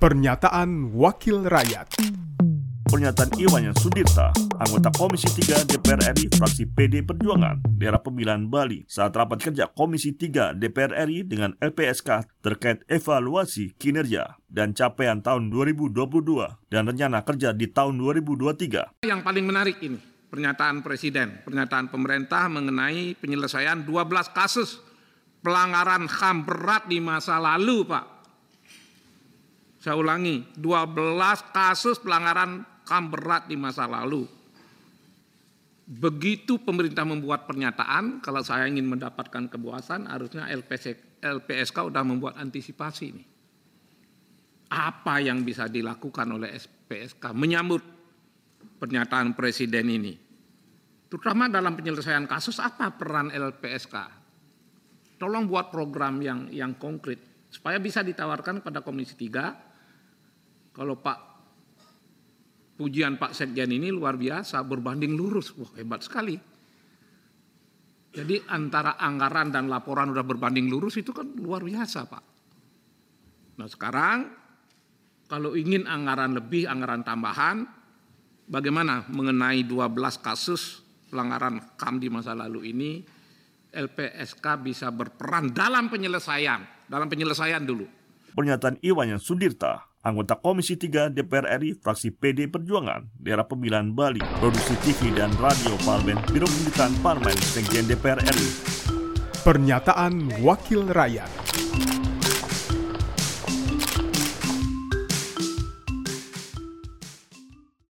Pernyataan Wakil Rakyat Pernyataan Iwan yang Sudirta, anggota Komisi 3 DPR RI fraksi PD Perjuangan, daerah pemilihan Bali, saat rapat kerja Komisi 3 DPR RI dengan LPSK terkait evaluasi kinerja dan capaian tahun 2022 dan rencana kerja di tahun 2023. Yang paling menarik ini, pernyataan Presiden, pernyataan pemerintah mengenai penyelesaian 12 kasus pelanggaran HAM berat di masa lalu, Pak. Saya ulangi, 12 kasus pelanggaran HAM berat di masa lalu. Begitu pemerintah membuat pernyataan, kalau saya ingin mendapatkan kepuasan, harusnya LPSK, LPSK sudah membuat antisipasi ini. Apa yang bisa dilakukan oleh LPSK menyambut pernyataan Presiden ini? Terutama dalam penyelesaian kasus, apa peran LPSK? Tolong buat program yang yang konkret supaya bisa ditawarkan pada Komisi 3. Kalau Pak pujian Pak Sekjen ini luar biasa, berbanding lurus. Wah, hebat sekali. Jadi antara anggaran dan laporan udah berbanding lurus itu kan luar biasa, Pak. Nah, sekarang kalau ingin anggaran lebih, anggaran tambahan, bagaimana mengenai 12 kasus pelanggaran KAM di masa lalu ini LPSK bisa berperan dalam penyelesaian, dalam penyelesaian dulu. Pernyataan Iwan yang Sudirta, anggota Komisi 3 DPR RI fraksi PD Perjuangan, daerah pemilihan Bali, produksi TV dan radio Parlemen, Biro Pemerintahan Parlemen, Sekjen DPR RI. Pernyataan Wakil Rakyat